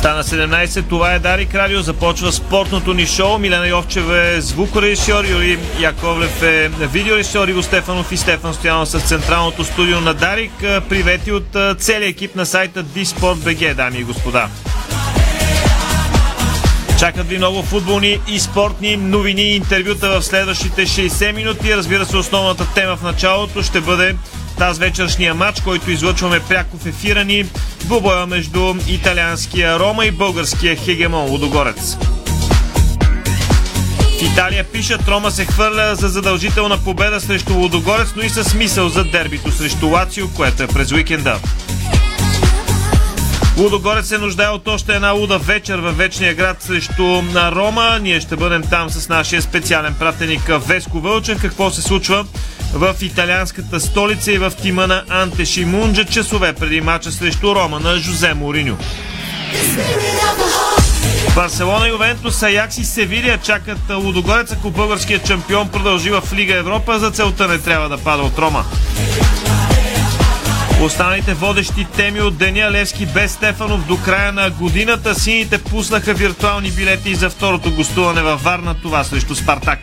Стана 17, това е Дарик Радио, започва спортното ни шоу. Милена Йовчева е звукорежисьор, Юрий Яковлев е видеорежисьор, Иво Стефанов и Стефан Стоянов с централното студио на Дарик. Привети от целия екип на сайта DSport.bg, дами и господа. Чакат ви много футболни и спортни новини и интервюта в следващите 60 минути. Разбира се, основната тема в началото ще бъде тази вечершния матч, който излъчваме пряко в ефира ни. Двубоя между италианския Рома и българския хегемон Лудогорец. В Италия пишат, Рома се хвърля за задължителна победа срещу Лудогорец, но и със смисъл за дербито срещу Лацио, което е през уикенда. Лудогорец се нуждае от още една луда вечер във вечния град срещу на Рома. Ние ще бъдем там с нашия специален пратеник Веско Вълчев. Какво се случва в италианската столица и в тима на Анте Шимунджа часове преди мача срещу Рома на Жозе Мориньо. Барселона, Ювентус, Аякс и Севилия чакат Лудогорец, ако българският чемпион продължи в Лига Европа. За целта не трябва да пада от Рома. Останалите водещи теми от деня Левски без Стефанов до края на годината. Сините пуснаха виртуални билети за второто гостуване във Варна, това срещу Спартак.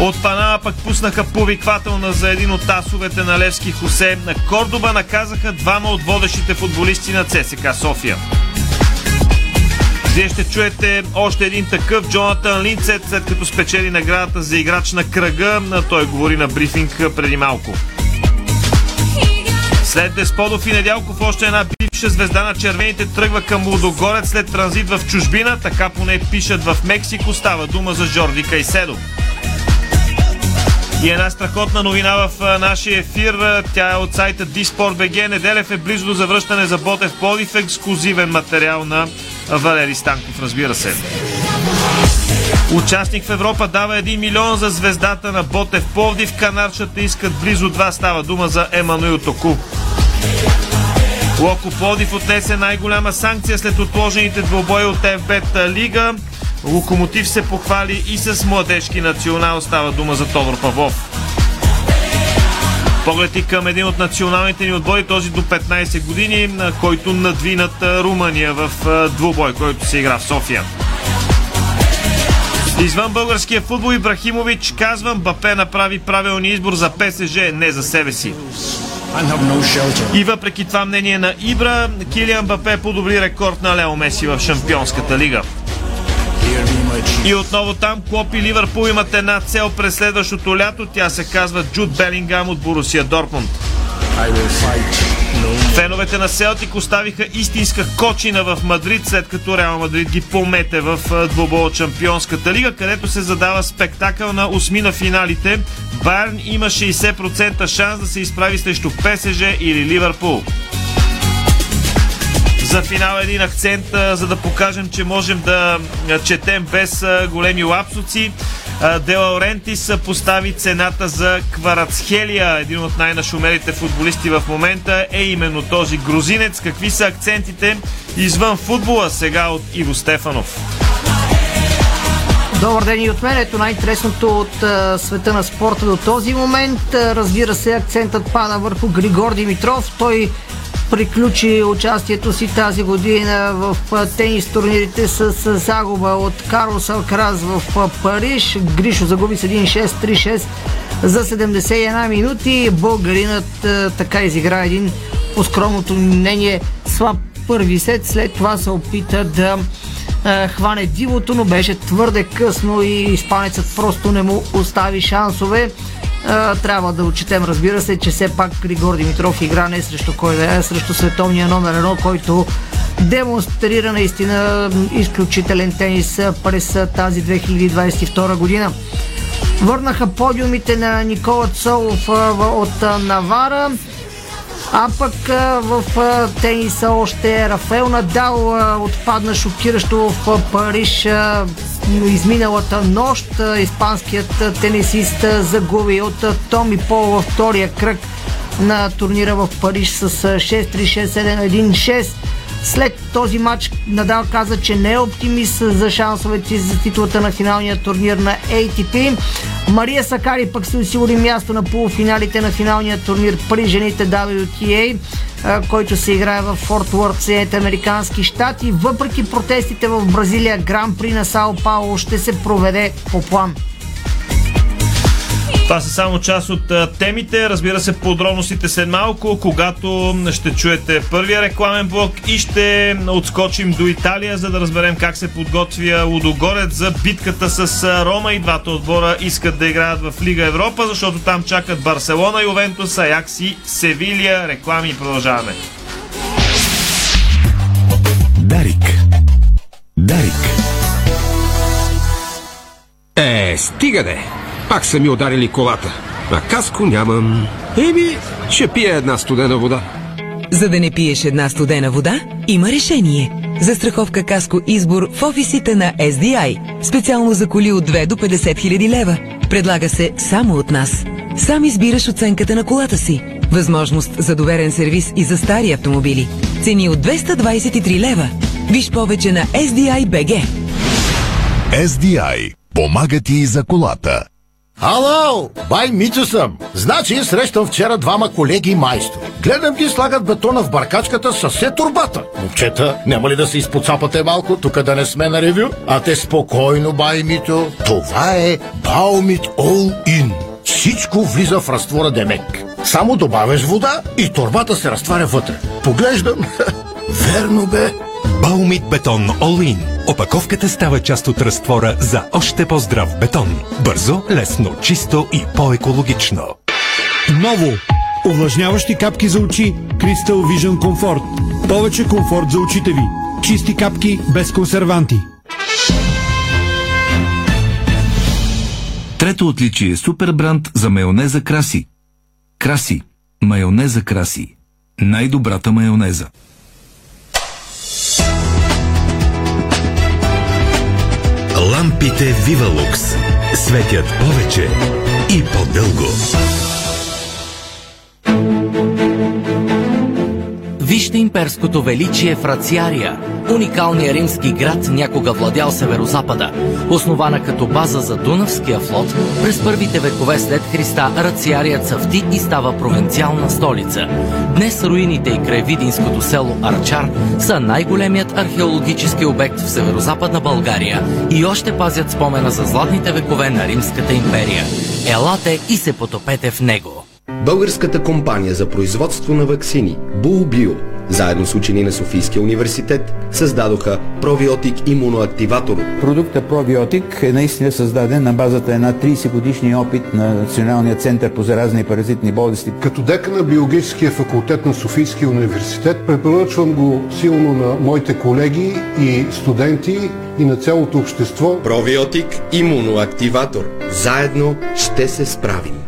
От Панама пък пуснаха повиквателна за един от тасовете на Левски Хосе. На Кордоба наказаха двама от водещите футболисти на ЦСК София. Вие ще чуете още един такъв Джонатан Линцет, след като спечели наградата за играч на кръга. Той говори на брифинг преди малко. След Десподов и Недялков още една бивша звезда на червените тръгва към Лудогорец след транзит в чужбина. Така поне пишат в Мексико. Става дума за Жорди Кайседо. И една страхотна новина в нашия ефир. Тя е от сайта Диспорт.бг. Неделев е близо до завръщане за Ботев Плодив. Ексклюзивен материал на Валери Станков, разбира се. Участник в Европа дава 1 милион за звездата на Ботев Пловдив. Канарчата искат близо 2. Става дума за Емануил Току. Локо Пловдив отнесе най-голяма санкция след отложените двобои от ФБ лига. Локомотив се похвали и с младежки национал. Става дума за Тодор Павлов. Поглед и към един от националните ни отбори, този до 15 години, който надвинат Румъния в двубой, който се игра в София. Извън българския футбол Ибрахимович казва, Бапе направи правилния избор за ПСЖ, не за себе си. И въпреки това мнение на Ибра, Килиан Бапе подобри рекорд на Лео Меси в Шампионската лига. И отново там Клоп и Ливърпул имат една цел през следващото лято. Тя се казва Джуд Белингам от Борусия Дортмунд. Феновете на Селтик оставиха истинска кочина в Мадрид, след като Реал Мадрид ги помете в двобол от Шампионската лига, където се задава спектакъл на осми на финалите. Байерн има 60% шанс да се изправи срещу ПСЖ или Ливърпул. За финал един акцент, за да покажем, че можем да четем без големи лапсуци. Де Лаурентис постави цената за Кварацхелия, един от най-нашумелите футболисти в момента е именно този грузинец. Какви са акцентите извън футбола сега от Иво Стефанов? Добър ден и от мен. Ето най-интересното от а, света на спорта до този момент. А, разбира се, акцентът пада върху Григор Димитров. Той приключи участието си тази година в тенис турнирите с, загуба от Карлос Алкраз в Париж. Гришо загуби с 1-6, 3-6 за 71 минути. Българинът така изигра един по скромното мнение слаб първи сет. След това се опита да хване дивото, но беше твърде късно и испанецът просто не му остави шансове трябва да отчетем, разбира се, че все пак Григор Димитров игра не срещу кой да е, срещу световния номер едно, който демонстрира наистина изключителен тенис през тази 2022 година. Върнаха подиумите на Никола Цолов от Навара. А пък в тениса още Рафаел Надал отпадна шокиращо в Париж изминалата нощ испанският тенисист загуби от Томи Пол във втория кръг на турнира в Париж с 6-3-6-7-1-6. След този матч Надал каза, че не е оптимист за шансовете за титлата на финалния турнир на ATP. Мария Сакари пък се осигури място на полуфиналите на финалния турнир при жените WTA, който се играе в Форт Уорд, Съединените Американски щати. Въпреки протестите в Бразилия, Гран При на Сао Пауло ще се проведе по план. Това са само част от темите. Разбира се, подробностите след малко, когато ще чуете първия рекламен блок и ще отскочим до Италия, за да разберем как се подготвя Лудогорец за битката с Рома. И двата отбора искат да играят в Лига Европа, защото там чакат Барселона, Ювентус, Аякс и Севилия. Реклами продължаваме. Дарик. Дарик. Е, стига де! Пак са ми ударили колата. А каско нямам. Еми, ще пия една студена вода. За да не пиеш една студена вода, има решение. Застраховка Каско Избор в офисите на SDI. Специално за коли от 2 до 50 хиляди лева. Предлага се само от нас. Сам избираш оценката на колата си. Възможност за доверен сервис и за стари автомобили. Цени от 223 лева. Виж повече на SDI BG. SDI. Помага ти и за колата. Ало, бай Митю съм. Значи срещам вчера двама колеги майстори. Гледам ги слагат бетона в баркачката със се турбата. Момчета, няма ли да се изпоцапате малко, тук да не сме на ревю? А те спокойно, бай Митю. Това е Баумит All In. Всичко влиза в разтвора Демек. Само добавяш вода и турбата се разтваря вътре. Поглеждам. Верно бе. Баумит бетон All In. Опаковката става част от разтвора за още по-здрав бетон. Бързо, лесно, чисто и по-екологично. Ново! Увлажняващи капки за очи Crystal Vision Comfort. Повече комфорт за очите ви. Чисти капки без консерванти. Трето отличие – супер бранд за майонеза Краси. Краси. Майонеза Краси. Най-добрата майонеза. Лампите Вивалукс светят повече и по-дълго. Вижте имперското величие в Рациария, уникалният римски град, някога владял северозапада. Основана като база за Дунавския флот, през първите векове след Христа Рациария цъфти и става провинциална столица. Днес руините и край Видинското село Арчар са най-големият археологически обект в северозападна България и още пазят спомена за златните векове на Римската империя. Елате и се потопете в него. Българската компания за производство на вакцини Булбио, заедно с учени на Софийския университет, създадоха пробиотик имуноактиватор. Продуктът пробиотик е наистина създаден на базата на 30 годишния опит на Националния център по заразни и паразитни болести. Като дека на биологическия факултет на Софийския университет препоръчвам го силно на моите колеги и студенти и на цялото общество. Пробиотик имуноактиватор. Заедно ще се справим.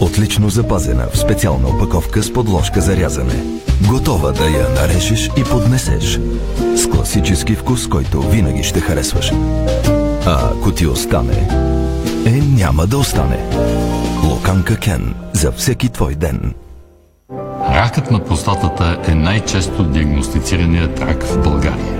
Отлично запазена в специална опаковка с подложка за рязане. Готова да я нарежеш и поднесеш. С класически вкус, който винаги ще харесваш. А ако ти остане, е няма да остане. Локанка Кен. За всеки твой ден. Ракът на простатата е най-често диагностицираният рак в България.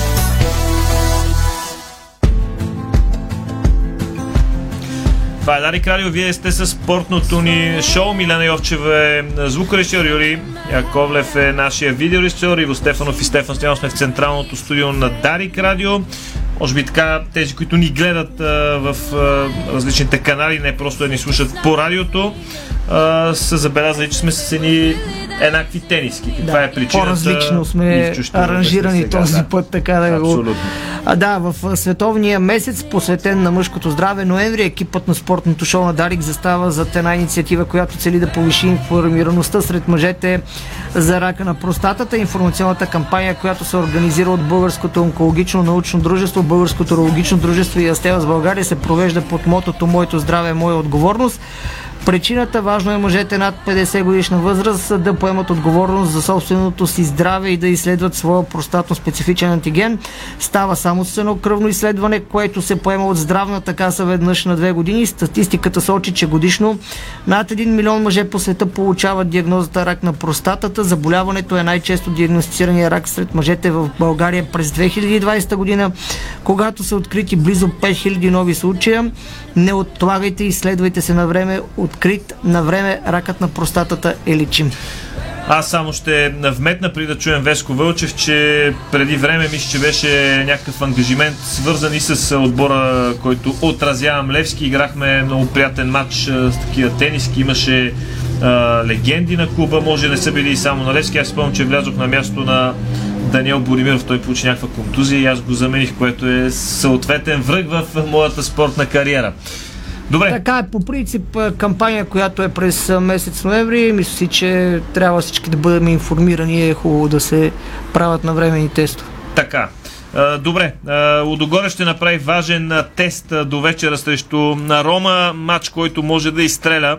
Това е Дарик Радио. Вие сте с спортното ни шоу. Милена Йовчева е звукорежисьор Юрий Яковлев е нашия видеорежисьор. Иво Стефанов и Стефан Стоянов сме в централното студио на Дарик Радио. Може би така тези, които ни гледат а, в а, различните канали, не просто да ни слушат по радиото, а, са забелязали, че сме с едни еднакви тениски. Каква да, е причината? По-различно сме аранжирани сега, този да. път, така да Абсолютно. го... А, да, в световния месец, посветен на мъжкото здраве, ноември, екипът на спортното шоу на Дарик застава за една инициатива, която цели да повиши информираността сред мъжете за рака на простатата. Информационната кампания, която се организира от Българското онкологично научно дружество, Българското урологично дружество и Астела с България, се провежда под мотото Моето здраве, моя отговорност. Причината важно е мъжете над 50 годишна възраст да поемат отговорност за собственото си здраве и да изследват своя простатно специфичен антиген. Става само с едно кръвно изследване, което се поема от здравната каса веднъж на две години. Статистиката сочи, че годишно над 1 милион мъже по света получават диагнозата рак на простатата. Заболяването е най-често диагностицирания рак сред мъжете в България през 2020 година, когато са открити близо 5000 нови случая. Не отлагайте, изследвайте се на време. Открит на време ракът на простатата е лечим. Аз само ще вметна при да чуем Веско Вълчев, че преди време мисля, че беше някакъв ангажимент свързан и с отбора, който отразявам Левски. Играхме много приятен матч с такива тениски. Имаше а, легенди на клуба, може не са били и само на Левски. Аз спомням, че влязох на място на Даниел Боримиров. Той получи някаква контузия и аз го замених, което е съответен връг в моята спортна кариера. Добре. Така е по принцип кампания, която е през месец ноември. Мисля си, че трябва всички да бъдем информирани. Е хубаво да се правят навремени тестове. Така. Добре, а, Лудогоре ще направи важен тест до вечера срещу на Рома, матч, който може да изстреля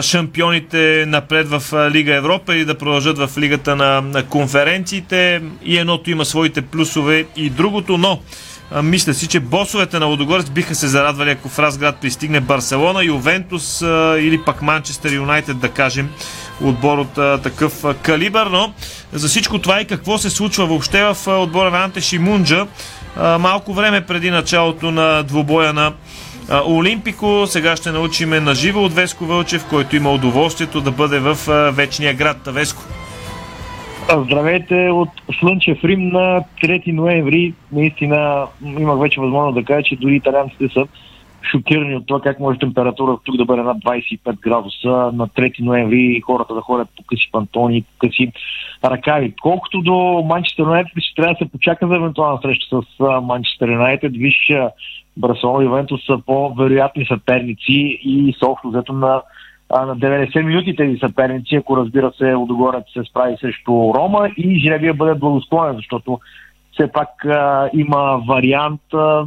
шампионите напред в Лига Европа или да продължат в Лигата на, на конференциите. И едното има своите плюсове и другото, но мисля си, че босовете на Лудогорец биха се зарадвали, ако в Разград пристигне Барселона, Ювентус а, или пак Манчестър Юнайтед, да кажем, отбор от а, такъв а, калибър, но за всичко това и какво се случва въобще в а, отбора на Анте Шимунджа, а, малко време преди началото на двубоя на Олимпико. Сега ще научиме на живо от Веско Вълчев, който има удоволствието да бъде в вечния град. Веско. Здравейте от Слънчев Рим на 3 ноември. Наистина имах вече възможност да кажа, че дори италианците са шокирани от това как може температура тук да бъде над 25 градуса на 3 ноември и хората да ходят по къси пантони, по къси ръкави. Колкото до Манчестър Юнайтед, ще трябва да се почака за евентуална среща с Манчестър Юнайтед. Виж, Барселона и Ювентус са по-вероятни съперници и са общо взето на на 90 минути тези съперници, ако разбира се Лудогорец се справи срещу Рома и жребия бъде благосклонен, защото все пак а, има вариант а,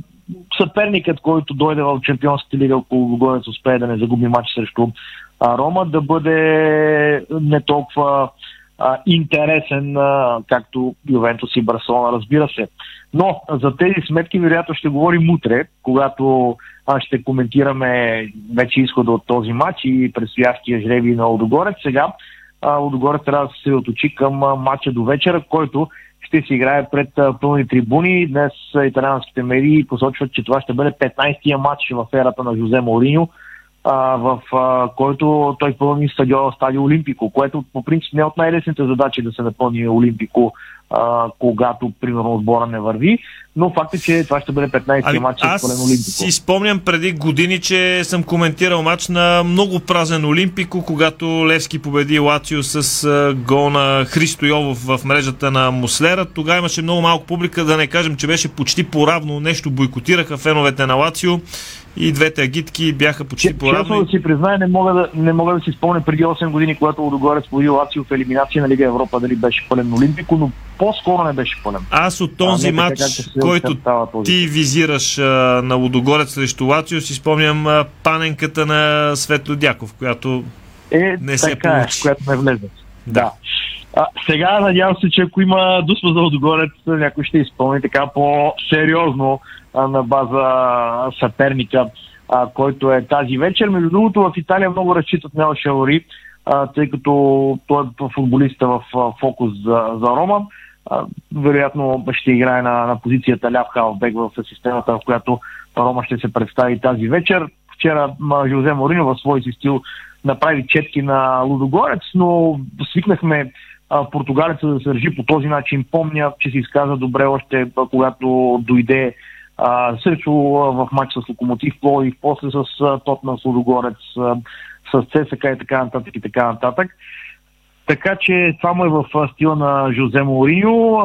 съперникът, който дойде в Чемпионската лига, ако Лудогорец успее да не загуби матч срещу а, Рома, да бъде не толкова а, интересен, а, както Ювентус и Барселона, разбира се. Но за тези сметки вероятно ще говорим утре, когато а, ще коментираме вече изхода от този матч и предстоящия жреби на Лудогорец. Сега а, Лудогорец трябва да се съсредоточи към матча до вечера, който ще се играе пред пълни трибуни. Днес италианските медии посочват, че това ще бъде 15-тия матч в ерата на Жозе Мориньо, а, в а, който той пълни стадиона Стадио Олимпико, което по принцип не е от най-лесните задачи да се напълни Олимпико, а, когато примерно отбора не върви, но факт е, че това ще бъде 15-ти Ами, матч с пълен Олимпико. си спомням преди години, че съм коментирал матч на много празен Олимпико, когато Левски победи Лацио с гол на Христо Йовов в мрежата на Муслера. Тогава имаше много малко публика, да не кажем, че беше почти поравно нещо. Бойкотираха феновете на Лацио и двете агитки бяха почти Честно поравни. да си призная, не мога да, не мога да си спомня преди 8 години, когато Лудогорец победи Лацио в елиминация на Лига Европа, дали беше пълен Олимпико, но по-скоро не беше пълен. Аз от А, този не така, матч, се който този ти визираш а, на Лудогорец срещу Лацио, си спомням а, паненката на Светло Дяков, която Е, не се така е, получи. която не влезе. Да. А, сега надявам се, че ако има дуспа за Лудогорец, някой ще изпълни така по-сериозно а, на база съперника, а, който е тази вечер. Между другото, в Италия много разчитат Нел Шалори, а, тъй като той е футболиста в фокус за, за Рома. А, вероятно ще играе на, на позицията ляв халфбек в системата, в която Рома ще се представи тази вечер. вчера Жозе Морино в свой си стил направи четки на Лудогорец, но свикнахме португалеца да се държи по този начин. Помня, че се изказа добре още когато дойде а, срещу в матч с Локомотив Пловдив, после с Тотна с Лудогорец, а, с ЦСК и така нататък и така нататък. Така че това му е в стила на Жозе Мориньо.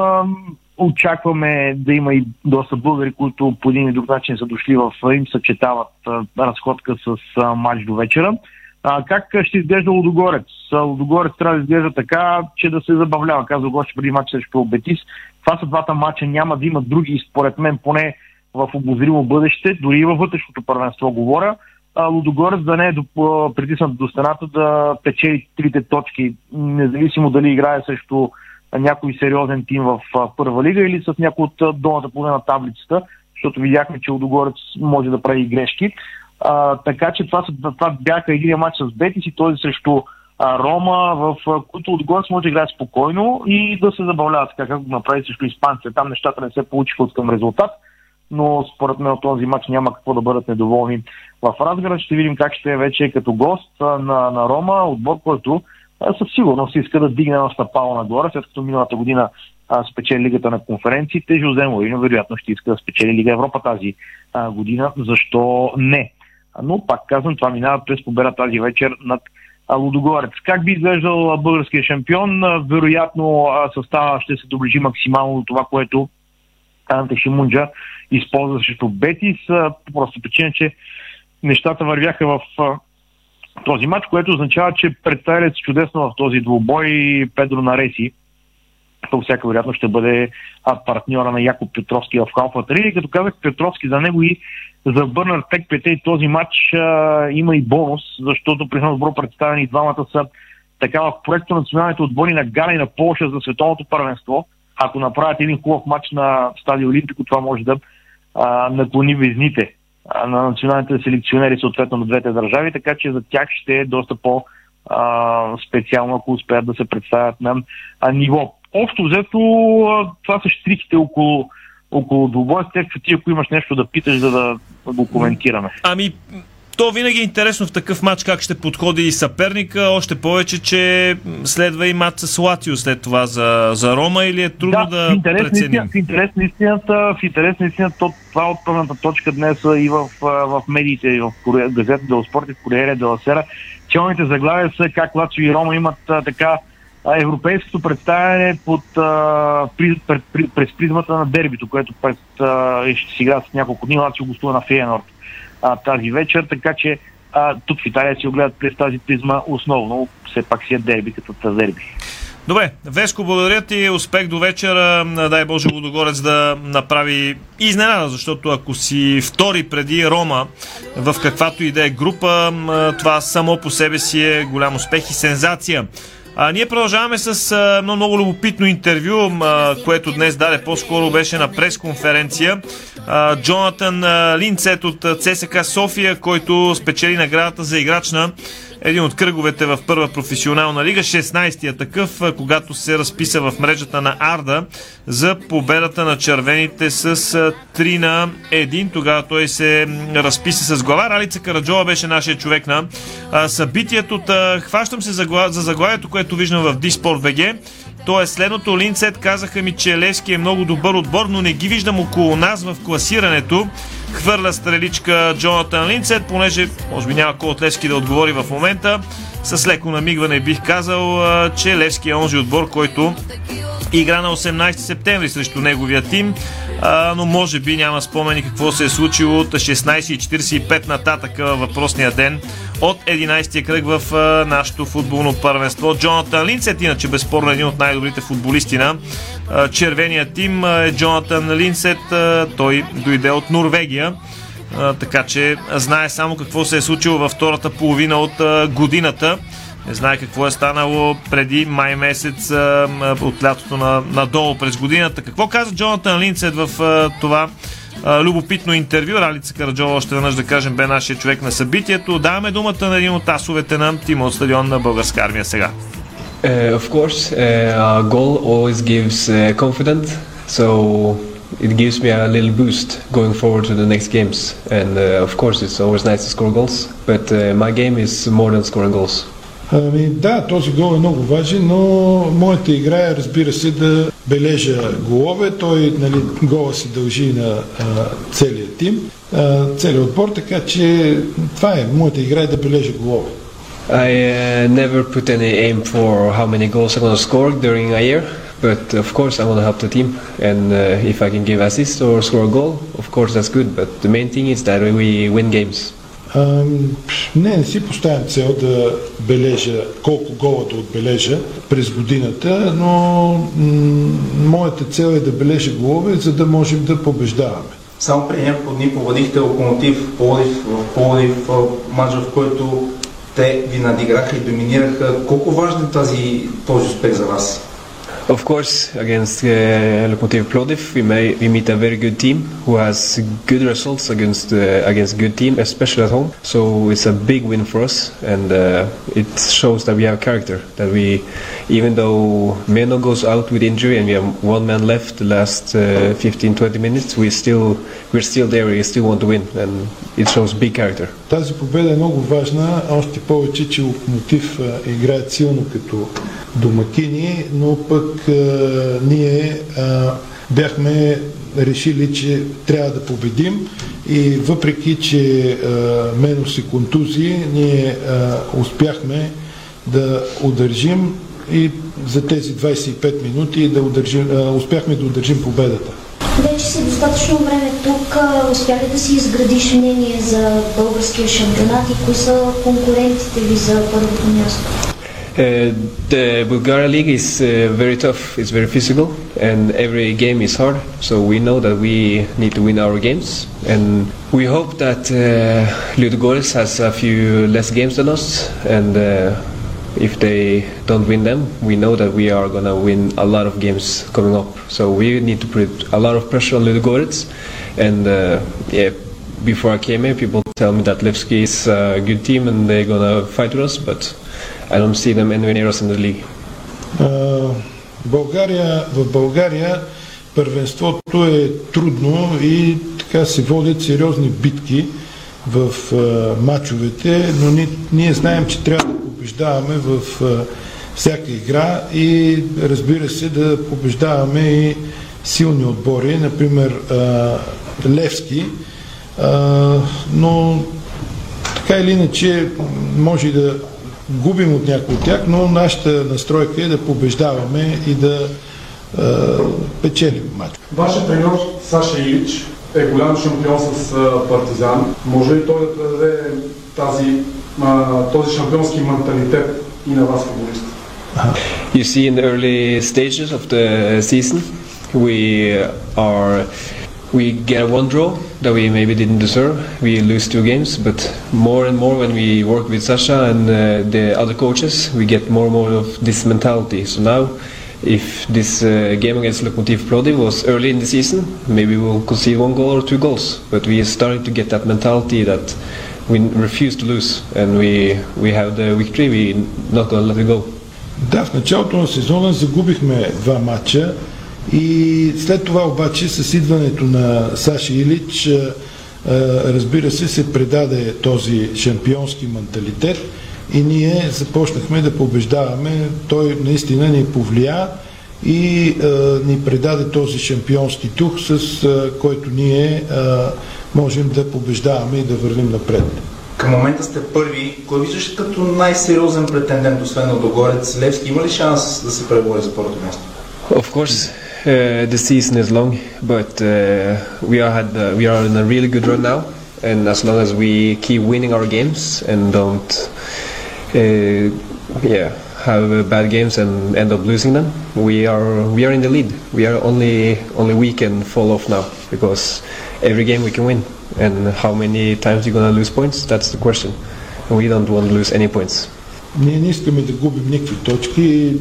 Очакваме да има и доста българи, които по един или друг начин са дошли в Рим, съчетават разходка с матч до вечера. А, как ще изглежда Лудогорец? Лудогорец трябва да изглежда така, че да се забавлява. Каза го още преди матч срещу Бетис. Това са двата матча, няма да има други, според мен, поне в обозримо бъдеще, дори и във вътрешното първенство говоря. А, Лудогорец да не е притиснат до стената да печели трите точки, независимо дали играе срещу някой сериозен тим в първа лига или с някой от долната половина на таблицата, защото видяхме, че Лудогорец може да прави грешки. А, така че това, това бяха един матч с Бетис и този срещу а, Рома, в които отгоре може да играе спокойно и да се забавлява така, както направи срещу испанците. Там нещата не се получиха от към резултат, но според мен от този матч няма какво да бъдат недоволни. В разград ще видим как ще е вече като гост на, на Рома, отбор, който със сигурност иска да дигне на стъпало нагоре, след като миналата година а, спечели Лигата на конференциите. Жозе Морино вероятно ще иска да спечели Лига Европа тази а, година. Защо не? Но пак казвам, това минава през победа тази вечер над Лудогорец. Как би изглеждал българския шампион? Вероятно състава ще се доближи максимално до това, което Анте Шимунджа използва срещу Бетис. Просто причина, че нещата вървяха в този матч, което означава, че представят чудесно в този двубой Педро Нареси. То всяка вероятно ще бъде партньора на Якоб Петровски в Халфата Риди. Като казах Петровски за него и за Бърнар Тек Пете този матч а, има и бонус, защото при добро представени двамата са така в проекта на националните отбори на Гана и на Полша за световното първенство. Ако направят един хубав матч на стадио Олимпико, това може да а, наклони везните а, на националните селекционери съответно на двете държави, така че за тях ще е доста по- специално, ако успеят да се представят на ниво. Общо взето, това са штрихите около около двубоя. Стефчо, ти ако имаш нещо да питаш, за да, да го коментираме. Ами, то винаги е интересно в такъв матч как ще подходи и съперника, още повече, че следва и матч с Лацио след това за, за Рома или е трудно да, да интерес, преценим? В интерес на истината, в интерес на истината, това е отправната точка днес и в, в медиите, и в газета Дело Спорт и в Куриерия Дело Сера. Челните заглавия са как Лацио и Рома имат така европейското представяне под, а, при, при, при, през призмата на дербито, което пред, а, ще си игра с няколко дни, Лацио гостува на Фейенорд а, тази вечер, така че а, тук в Италия си огледат през тази призма основно, все пак си е дерби като дерби. Добре, Веско, благодаря ти. Успех до вечера. Дай Боже Лудогорец да направи изненада, защото ако си втори преди Рома в каквато и да е група, това само по себе си е голям успех и сензация. А, ние продължаваме с а, много, много любопитно интервю, а, което днес даде по-скоро беше на пресконференция. А, Джонатан а, Линцет от ЦСК София, който спечели наградата за играч на един от кръговете в първа професионална лига, 16-я такъв, когато се разписа в мрежата на Арда за победата на червените с 3 на 1. Тогава той се разписа с глава. Ралица Караджова беше нашия човек на събитието. Хващам се за, за заглавието, което виждам в Диспорт БГ. То е следното. Линцет казаха ми, че Левски е много добър отбор, но не ги виждам около нас в класирането. Хвърля стреличка Джонатан Линцет, понеже може би няма кой от Левски да отговори в момента. С леко намигване бих казал, че Левски е онзи отбор, който игра на 18 септември срещу неговия тим, но може би няма спомени какво се е случило от 16.45 нататък въпросния ден от 11-я кръг в нашото футболно първенство. Джонатан Линцет, иначе безспорно един от най-добрите футболисти на червения тим е Джонатан Линсет. Той дойде от Норвегия така че знае само какво се е случило във втората половина от годината. Не знае какво е станало преди май месец от лятото на, надолу през годината. Какво каза Джонатан Линцет в това любопитно интервю. Ралица Караджова, още веднъж да кажем, бе нашия човек на събитието. Даваме думата на един от асовете на тима от стадион на Българска армия сега. Uh, of course, uh, a goal always gives uh, confidence. So it gives me a little boost going forward to the next games. And uh, of course, it's always nice to score goals, but uh, my game is more than scoring goals. Ами да, този гол е много важен, но моята игра е, разбира се, да бележа голове. Той, нали, гола се дължи на а, целия тим, а, целият отбор, така че това е. Моята игра е да бележа голове. I uh, never put any aim for how many goals I'm going to score during a year, But of course I want to help the team. And uh, if I can give assist or score a goal, of course that's good. But the main thing is that we win games. А, не, не си поставям цел да бележа колко гола да отбележа през годината, но м- моята цел е да бележа голове, за да можем да побеждаваме. Само преди няколко дни победихте Локомотив Пловдив в Пловдив, матч, в който те ви надиграха и доминираха. Колко важен е тази, този успех за вас? Of course, against uh, Lokomotiv Plovdiv, we, may, we meet a very good team who has good results against uh, against good team, especially at home. So it's a big win for us, and uh, it shows that we have character. That we, even though Meno goes out with injury and we have one man left the last uh, 15-20 minutes, we still we're still there. We still want to win, and it shows big character. Тази победа е много важна, още повече, че Локомотив играят силно като домакини, но пък а, ние а, бяхме решили, че трябва да победим и въпреки, че а, Мено се контузи, ние а, успяхме да удържим и за тези 25 минути да удържим, а, успяхме да удържим победата. Вече си достатъчно време тук. Успя ли да си изградиш мнение за българския шампионат и кои са конкурентите ви за първото място? Uh, the Bulgaria league is uh, very tough. It's very physical, and every game is hard. So we know that we need to win our games, and we hope that uh, Ludogorets has a few less games than us, and uh, if they don't win them, we know that we are gonna win a lot of games coming up. So we need to put a lot of pressure on Ludogorets, and uh, yeah. Before I came here, people tell me that Levski is a good team and they're gonna fight with us, but I don't see them anywhere near us in the league. А, България, в България първенството е трудно и така се водят сериозни битки в а, мачовете, но ни, ние знаем, че трябва да побеждаваме в а, всяка игра и разбира се да побеждаваме и силни отбори, например Левски, но така или иначе може и да губим от някои от тях, но нашата настройка е да побеждаваме и да е, печелим матч. Вашия треньор Саша Илич е голям шампион с Партизан. Може ли той да предаде тази, този шампионски менталитет и на вас, футболисти? You see, in the early stages of the season, we are we get one draw that we maybe didn't deserve. We lose two games, but more and more when we work with Sasha and uh, the other coaches, we get more and more of this mentality. So now, if this uh, game against Lokomotiv Plodi was early in the season, maybe we'll concede one goal or two goals. But we are starting to get that mentality that we refuse to lose, and we we have the victory. We're not going to let it go. Да, в началото на сезона загубихме два матча и след това обаче с идването на Саши Илич разбира се се предаде този шампионски менталитет и ние започнахме да побеждаваме. Той наистина ни повлия и ни предаде този шампионски дух, с който ние можем да побеждаваме и да вървим напред. Към момента сте първи. Кой виждаш като най-сериозен претендент, освен Лодогорец? Левски има ли шанс да се пребори за първото място? Of course, uh, the season is long, but uh, we are had uh, we are in a really good run now, and as long as we keep winning our games and don't, uh, yeah, have bad games and end up losing them, we are we are in the lead. We are only only we can fall off now because every game we can win, and how many times you're gonna lose points? That's the question. And we don't want to lose any points. Ние не искаме да губим никакви точки.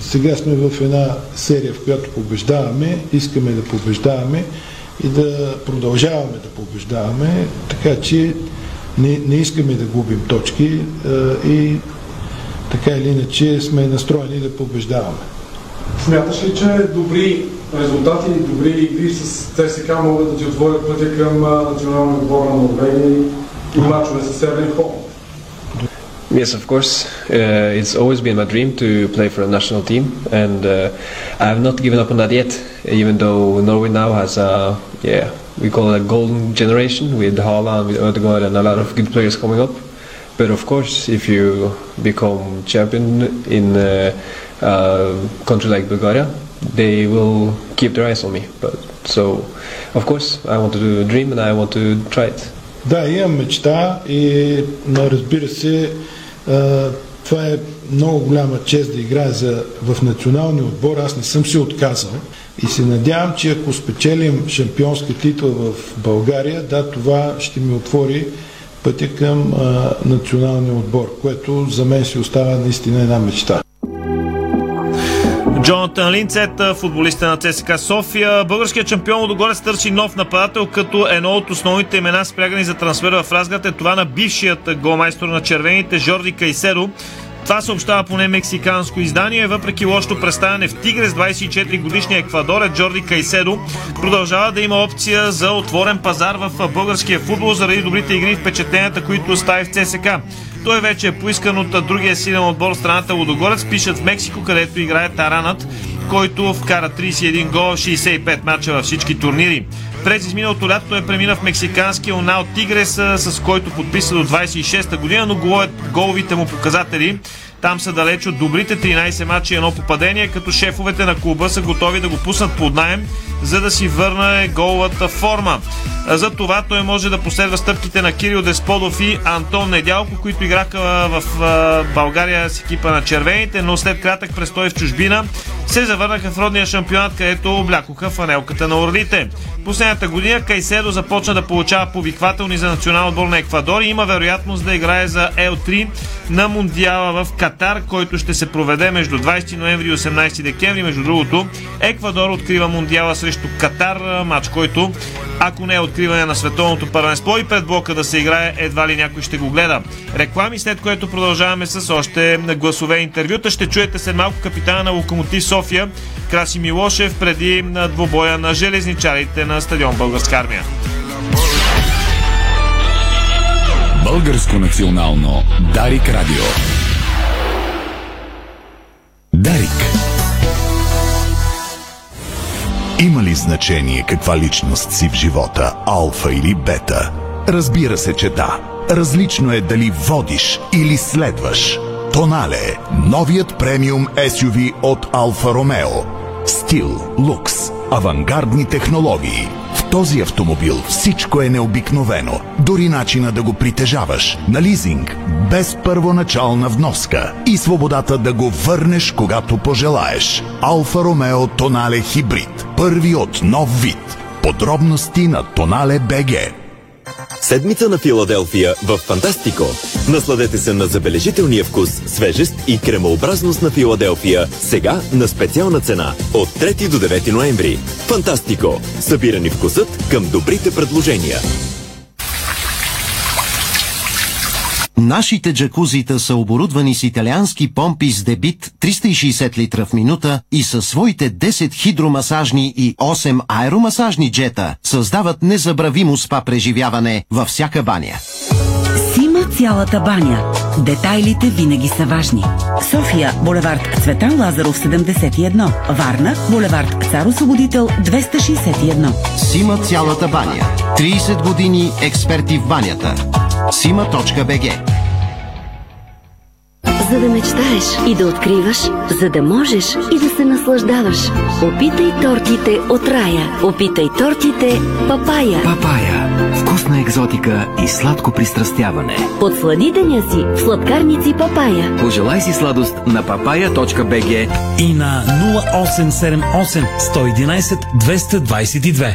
Сега сме в една серия, в която побеждаваме, искаме да побеждаваме и да продължаваме да побеждаваме, така че не, не искаме да губим точки и така или иначе сме настроени да побеждаваме. Смяташ ли, че добри резултати и добри игри с ЦСКА могат да ти отворят пътя към националния отбор на Норвегия и мачове с Северен Холанд? Yes, of course. Uh, it's always been my dream to play for a national team, and uh, I have not given up on that yet. Even though Norway now has a, yeah, we call it a golden generation with Haaland, with Ødegaard, and a lot of good players coming up. But of course, if you become champion in a, a country like Bulgaria, they will keep their eyes on me. But so, of course, I want to do a dream, and I want to try it. Да, имам мечта и но разбира се, а, това е много голяма чест да играя за, в националния отбор. Аз не съм се отказал и се надявам, че ако спечелим шампионска титла в България, да, това ще ми отвори пътя към а, националния отбор, което за мен си остава наистина една мечта. Джонатан Линцет, футболиста на ЦСКА София. Българският шампион Лудогорец търси нов нападател, като едно от основните имена спрягани за трансфер в разград е това на бившият голмайстор на червените Жорди Кайседо. Това съобщава поне мексиканско издание. Въпреки лошото представяне в Тигре с 24 годишния еквадорец Джорди Кайседо продължава да има опция за отворен пазар в българския футбол заради добрите игри и впечатленията, които остави в ЦСК. Той вече е поискан от другия силен отбор в страната Лудогорец. Пишат в Мексико, където играе Таранът, който вкара 31 гола в 65 мача във всички турнири. През изминалото лято той премина в мексиканския Унал Тигрес, с който подписа до 26-та година, но головите му показатели там са далеч от добрите 13 мача и едно попадение, като шефовете на клуба са готови да го пуснат под найем, за да си върне головата форма. За това той може да последва стъпките на Кирил Десподов и Антон Недялко, които играха в България с екипа на червените, но след кратък престой в чужбина се завърнаха в родния шампионат, където облякоха фанелката на орлите. Последната година Кайседо започна да получава повиквателни за национал отбор на Еквадор и има вероятност да играе за L3 на Мундиала в Катар, който ще се проведе между 20 ноември и 18 декември. Между другото, Еквадор открива Мундиала срещу Катар, матч, който ако не е откриване на световното първенство и пред блока да се играе, едва ли някой ще го гледа. Реклами, след което продължаваме с още гласове интервюта. Ще чуете след малко капитана на Локомотив София Краси Милошев преди двобоя на железничарите на стадион Българска армия. Българско национално Дарик Радио. Дарик. Има ли значение каква личност си в живота, алфа или бета? Разбира се, че да. Различно е дали водиш или следваш. Тонале – новият премиум SUV от Алфа Ромео. Стил, лукс, авангардни технологии. Този автомобил всичко е необикновено. Дори начина да го притежаваш. На лизинг, без първоначална вноска. И свободата да го върнеш, когато пожелаеш. Алфа Ромео Тонале Хибрид. Първи от нов вид. Подробности на Тонале БГ. Седмица на Филаделфия в Фантастико. Насладете се на забележителния вкус, свежест и кремообразност на Филаделфия. Сега на специална цена от 3 до 9 ноември. Фантастико. Събирани вкусът към добрите предложения. Нашите джакузита са оборудвани с италиански помпи с дебит 360 литра в минута и със своите 10 хидромасажни и 8 аеромасажни джета създават незабравимо спа преживяване във всяка баня. Сима цялата баня. Детайлите винаги са важни. София, булевард Цветан Лазаров 71. Варна, булевард Цар Освободител 261. Сима цялата баня. 30 години експерти в банята. Сима.бг За да мечтаеш и да откриваш, за да можеш и да се наслаждаваш. Опитай тортите от рая. Опитай тортите Папая. Папая. Вкусна екзотика и сладко пристрастяване. Подслади деня си в сладкарници Папая. Пожелай си сладост на papaya.bg и на 0878 111 222.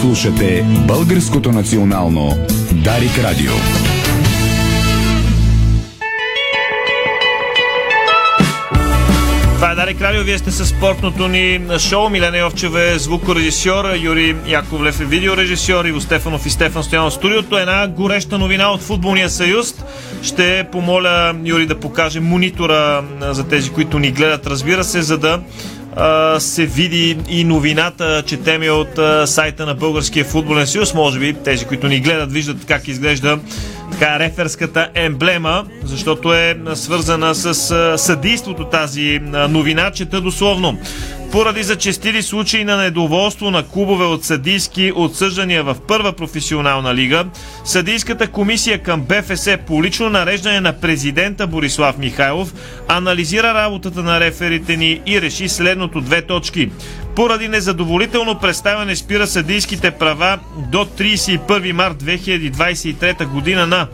Слушате Българското национално Дарик Радио. Това е Дарик Радио, вие сте със спортното ни шоу. Милена Йовчева е звукорежисьор, Юри Яковлев е видеорежисьор, Иво Стефанов и Стефан Стоянов в студиото. Една гореща новина от Футболния съюз. Ще помоля Юри да покаже монитора за тези, които ни гледат, разбира се, за да се види и новината, четем я от сайта на Българския футболен съюз. Може би тези, които ни гледат, виждат как изглежда така реферската емблема, защото е свързана с съдейството тази новина, чета дословно. Поради зачестили случаи на недоволство на клубове от съдийски отсъждания в първа професионална лига, съдийската комисия към БФС по лично нареждане на президента Борислав Михайлов анализира работата на реферите ни и реши следното две точки. Поради незадоволително представяне спира съдийските права до 31 март 2023 година на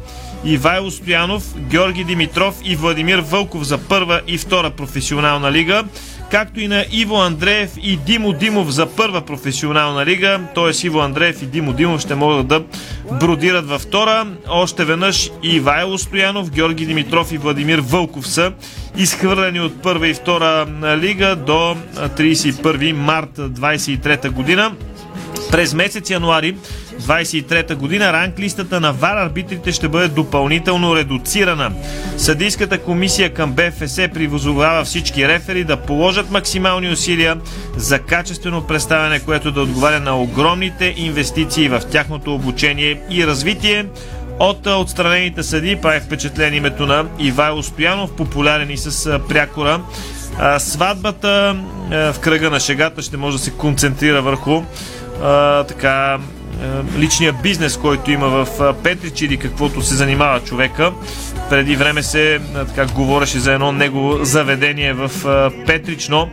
Ивайло Стоянов, Георги Димитров и Владимир Вълков за първа и втора професионална лига, както и на Иво Андреев и Димо Димов за първа професионална лига, т.е. Иво Андреев и Димо Димов ще могат да бродират във втора. Още веднъж Ивайло Стоянов, Георги Димитров и Владимир Вълков са изхвърлени от първа и втора лига до 31 март 23 година. През месец януари 23 година ранглистата на ВАР арбитрите ще бъде допълнително редуцирана. Съдийската комисия към БФС привозовава всички рефери да положат максимални усилия за качествено представяне, което да отговаря на огромните инвестиции в тяхното обучение и развитие. От отстранените съди прави впечатление името на Ивайло Стоянов, популярен и с прякора. Сватбата в кръга на шегата ще може да се концентрира върху така личния бизнес, който има в Петрич или каквото се занимава човека. Преди време се така говореше за едно негово заведение в Петрич, но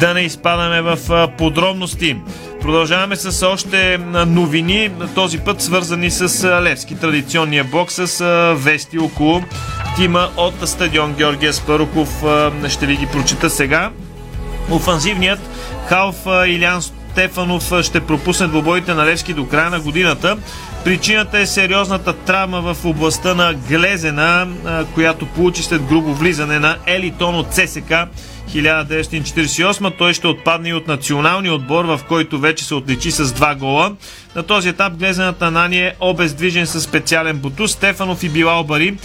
да не изпадаме в подробности. Продължаваме с още новини, този път свързани с Левски, традиционния бокс с вести около тима от стадион Георгия Спаруков. Ще ви ги прочита сега. Офанзивният халф Илян Стефанов ще пропусне двобоите на Левски до края на годината. Причината е сериозната травма в областта на Глезена, която получи след грубо влизане на Елитон от ЦСК 1948. Той ще отпадне и от националния отбор, в който вече се отличи с два гола. На този етап Глезената Нани е обездвижен със специален бутус. Стефанов и Билал Бари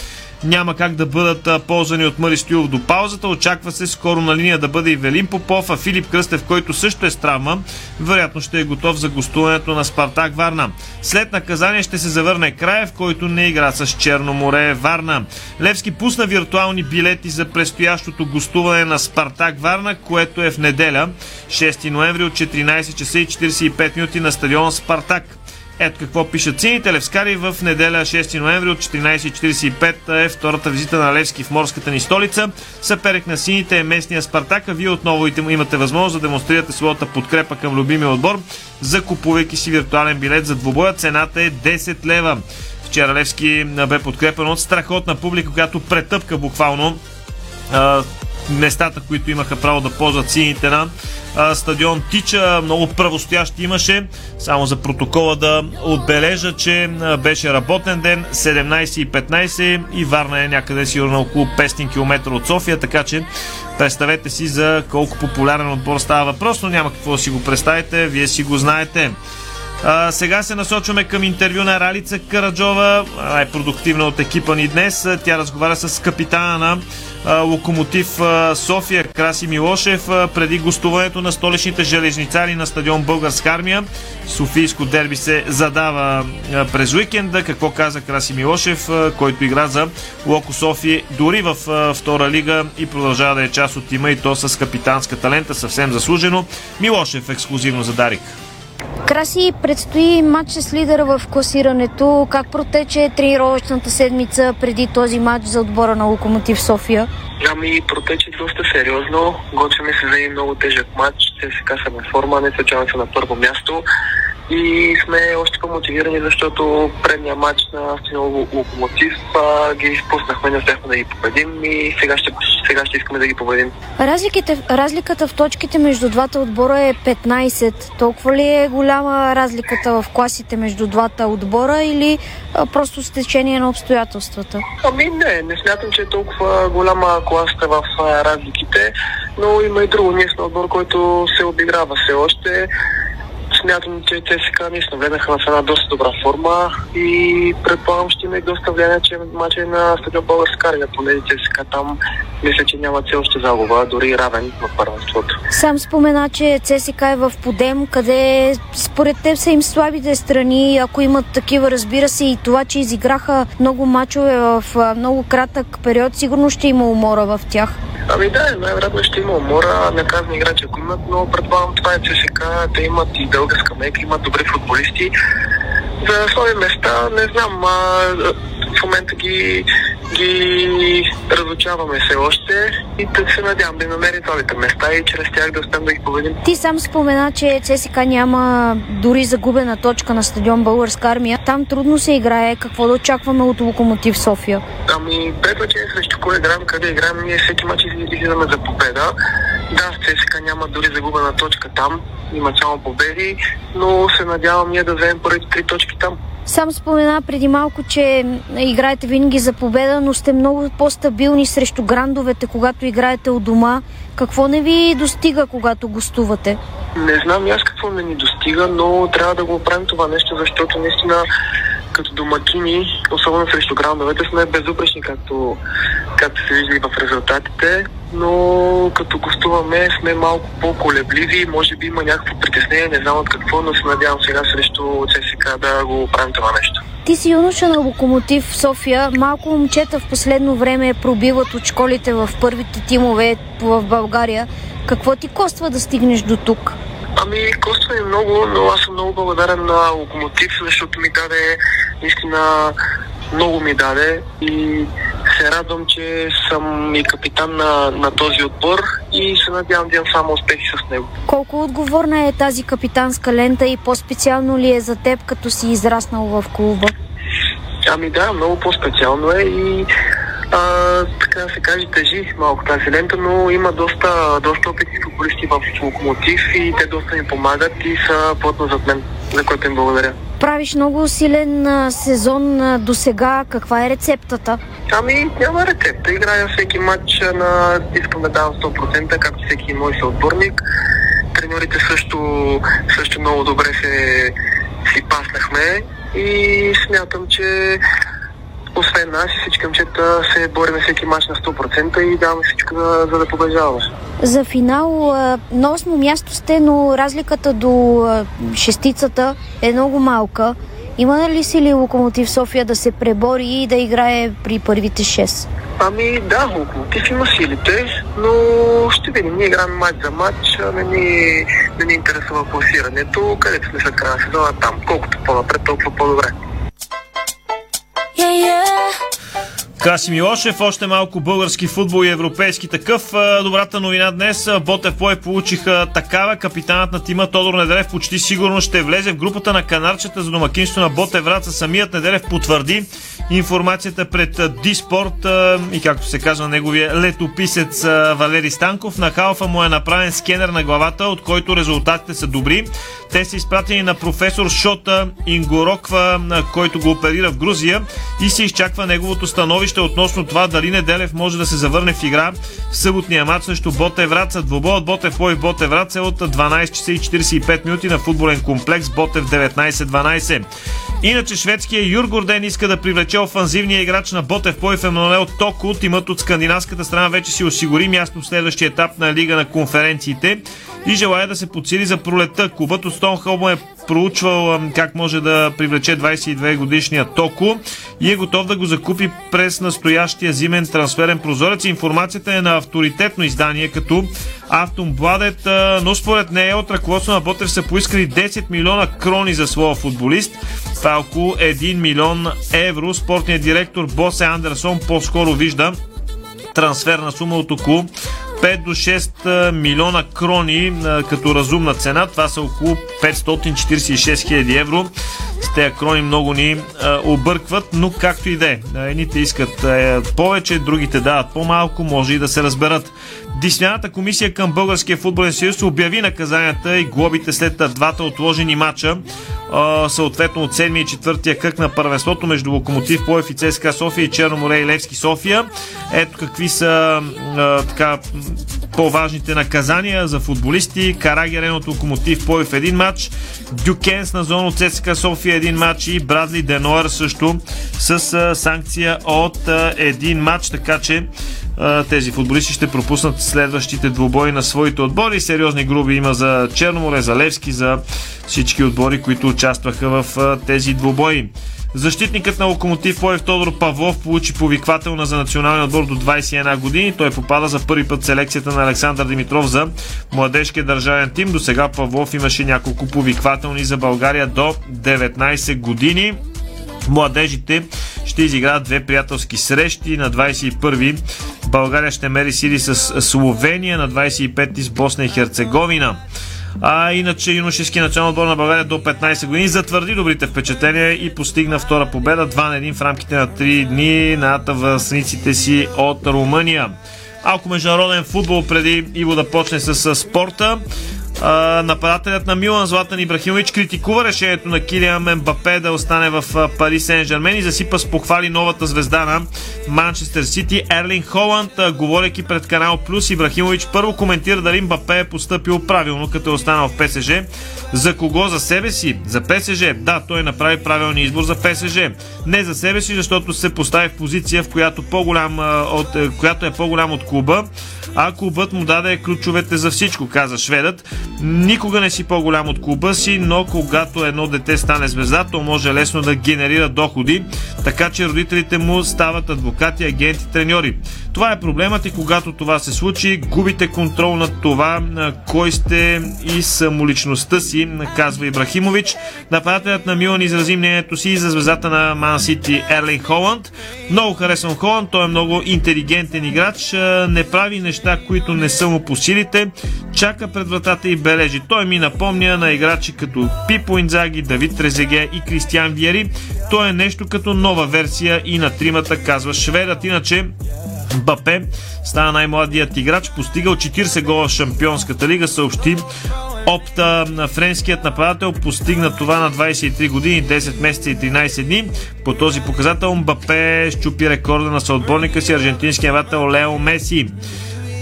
няма как да бъдат ползвани от Мари Стоилов до паузата. Очаква се скоро на линия да бъде и Велин Попов, а Филип Кръстев, който също е с травма, вероятно ще е готов за гостуването на Спартак Варна. След наказание ще се завърне Краев, който не игра с Черно море Варна. Левски пусна виртуални билети за предстоящото гостуване на Спартак Варна, което е в неделя, 6 ноември от 14 часа и 45 минути на стадион Спартак. Ето какво пишат сините Левскари в неделя 6 ноември от 14.45 е втората визита на Левски в морската ни столица. Съперек на сините е местния Спартак, а вие отново имате възможност да демонстрирате своята подкрепа към любимия отбор, закупувайки си виртуален билет за двубоя. Цената е 10 лева. Вчера Левски бе подкрепен от страхотна публика, която претъпка буквално местата, които имаха право да ползват сините на стадион Тича. Много правостоящи имаше. Само за протокола да отбележа, че беше работен ден 17.15 и Варна е някъде сигурно около 500 км от София, така че представете си за колко популярен отбор става въпрос, но няма какво да си го представите, вие си го знаете. А, сега се насочваме към интервю на Ралица Караджова, най-продуктивна от екипа ни днес. Тя разговаря с капитана на Локомотив София Краси Милошев преди гостуването на столичните железницари на стадион Българска армия. Софийско дерби се задава през уикенда. Какво каза Краси Милошев, който игра за Локо София дори в втора лига и продължава да е част от тима и то с капитанска талента, съвсем заслужено. Милошев ексклюзивно за Дарик. Краси, предстои матч с лидера в класирането. Как протече тренировъчната седмица преди този матч за отбора на Локомотив София? Ами протече доста сериозно. Готвяме се за един много тежък матч. Те се касаме форма, не случайно са на първо място. И сме още по-мотивирани, защото предния матч на Стинол Локомотив а, ги изпуснахме, не успяхме да ги победим и сега ще, сега ще искаме да ги победим. Разликите, разликата в точките между двата отбора е 15. Толкова ли е голяма разликата в класите между двата отбора или а, просто с течение на обстоятелствата? Ами не, не смятам, че е толкова голяма класата в а, разликите, но има и друго. Ние сме отбор, който се обиграва все още смятам, че те сега наистина влезнаха в една доста добра форма и предполагам ще има и доста влияние, че матча е на стадион Българска армия, понеже те сега там мисля, че няма все още загуба, дори равен в първенството. Сам спомена, че ЦСК е в подем, къде според теб са им слабите страни, ако имат такива, разбира се, и това, че изиграха много мачове в много кратък период, сигурно ще има умора в тях. Ами да, най-вероятно ще има умора, наказани играчи, ако имат, но предполагам това е ЦСК, те имат и дълга скамейка, имат добри футболисти. За слаби места не знам, а, в момента ги, ги разучаваме все още и да се надявам да намерим слабите места и чрез тях да успеем да ги победим. Ти сам спомена, че ЦСК няма дори загубена точка на стадион Българска армия. Там трудно се играе. Какво да очакваме от Локомотив София? Ами, без значение срещу кой играем, къде играем, ние всеки матч излизаме за победа. Да, ЦСКА няма дори загубена точка там, има само победи, но се надявам ние да вземем първите три точки там. Сам спомена преди малко, че играете винаги за победа, но сте много по-стабилни срещу грандовете, когато играете от дома. Какво не ви достига, когато гостувате? Не знам аз какво не ни достига, но трябва да го правим това нещо, защото наистина като домакини, особено срещу грандовете, сме безупречни, както, както се вижда и в резултатите, но като гостуваме сме малко по-колебливи, може би има някакво притеснение, не знам от какво, но се надявам сега срещу ЦСК да го правим това нещо. Ти си юноша на Локомотив в София. Малко момчета в последно време пробиват от школите в първите тимове в България. Какво ти коства да стигнеш до тук? Ами, коства ми много, но аз съм много благодарен на Локомотив, защото ми даде наистина много ми даде и се радвам, че съм и капитан на, на този отбор и се надявам да имам само успехи с него. Колко отговорна е тази капитанска лента и по-специално ли е за теб, като си израснал в клуба? Ами да, много по-специално е и а, така да се каже, тежи малко тази лента, но има доста, доста опитни футболисти в Локомотив и те доста ми помагат и са плотно зад мен, за което им благодаря. Правиш много силен сезон до сега. Каква е рецептата? Ами няма рецепта. Играя всеки матч на искам да давам 100%, както всеки мой съотборник. Треньорите също, също много добре се си паснахме и смятам, че освен нас всички момчета се бориме всеки матч на 100% и даваме всичко за, за да побеждаваме. За финал на осмо място сте, но разликата до шестицата е много малка. Има ли си ли Локомотив София да се пребори и да играе при първите 6? Ами да, Локомотив има силите, но ще видим. Ние играем матч за матч, не ни, не ни интересува класирането, където сме след края на сезона там. Колкото по-напред, толкова по-добре. Yeah, yeah. Краси Милошев, още малко български футбол и европейски такъв. Добрата новина днес. Ботев Плой получиха такава. Капитанът на тима Тодор Неделев почти сигурно ще влезе в групата на канарчета за домакинство на Ботев Враца. Самият Неделев потвърди информацията пред Диспорт и както се казва неговия летописец Валери Станков. На Халфа му е направен скенер на главата, от който резултатите са добри. Те са изпратени на професор Шота Ингороква, който го оперира в Грузия и се изчаква неговото становище относно това дали Неделев може да се завърне в игра в съботния матч срещу Боте Враца. Двобоят Ботев Лой Боте Враца е от 12 часа и 45 минути на футболен комплекс Ботев 19-12. Иначе шведския Юр Горден иска да привлече офанзивния играч на Ботев Пойф Емануел Токо. Тимът от скандинавската страна вече си осигури място в следващия етап на Лига на конференциите и желая да се подсили за пролета. Клубът от Стонхолм е проучвал как може да привлече 22 годишния Токо и е готов да го закупи през настоящия зимен трансферен прозорец. Информацията е на авторитетно издание като Автомбладет, но според нея от ръководство на Ботев са поискали 10 милиона крони за своя футболист. Това е около 1 милион евро. Спортният директор Босе Андерсон по-скоро вижда трансферна сума от около 5 до 6 милиона крони като разумна цена. Това са около 546 хиляди евро. С тези крони много ни объркват, но както и да е. Едните искат повече, другите дават по-малко, може и да се разберат. Дисциплината комисия към Българския футболен съюз обяви наказанията и глобите след двата отложени матча, съответно от 7 и 4 кръг на първенството между Локомотив Плоев и ЦСКА София и Черноморе и Левски София. Ето какви са така Diamonds. По-важните наказания за футболисти. Карагерен от Локомотив Плоев един матч, Дюкенс на зона от ЦСКА София един матч и Брадли Денуар също с санкция от един матч, така че тези футболисти ще пропуснат следващите двубои на своите отбори. Сериозни груби има за Черноморе, за Левски, за всички отбори, които участваха в тези двубои. Защитникът на Локомотив Лоев Тодор Павлов получи повиквателна за националния отбор до 21 години. Той попада за първи път в селекцията на Александър Димитров за младежкия държавен тим. До сега Павлов имаше няколко повиквателни за България до 19 години. Младежите ще изиграят две приятелски срещи. На 21 България ще мери сили с Словения, на 25 с Босна и Херцеговина. А иначе юношески национал отбор на България до 15 години затвърди добрите впечатления и постигна втора победа 2 на 1 в рамките на 3 дни на въсниците си от Румъния. Малко международен футбол преди Иво да почне с спорта. Нападателят на Милан Златан Ибрахимович критикува решението на Килиан Мбапе да остане в Пари Сен Жермен и засипа с похвали новата звезда на Манчестър Сити Ерлин Холанд, говорейки пред канал Плюс Ибрахимович първо коментира дали Мбапе е поступил правилно, като е останал в ПСЖ. За кого? За себе си? За ПСЖ. Да, той направи правилния избор за ПСЖ. Не за себе си, защото се постави в позиция, в която, по-голям, от, която е по-голям от клуба, а клубът му даде ключовете за всичко, каза шведът. Никога не си по-голям от клуба си, но когато едно дете стане звезда, то може лесно да генерира доходи, така че родителите му стават адвокати, агенти, треньори. Това е проблемът и когато това се случи, губите контрол над това кой сте и самоличността си, казва Ибрахимович. Нападателят на Милан изрази мнението си за звездата на Ман Сити Ерлин Холанд. Много харесвам Холанд, той е много интелигентен играч, не прави неща, които не са му по силите, чака пред вратата и бележи. Той ми напомня на играчи като Пипо Инзаги, Давид Трезеге и Кристиан Виери. Той е нещо като нова версия и на тримата, казва шведът. Иначе Бапе стана най-младият играч, постигал 40 гола в Шампионската лига, съобщи Опта на френският нападател постигна това на 23 години, 10 месеца и 13 дни. По този показател Мбапе щупи рекорда на съотборника си аржентинския нападател Лео Меси.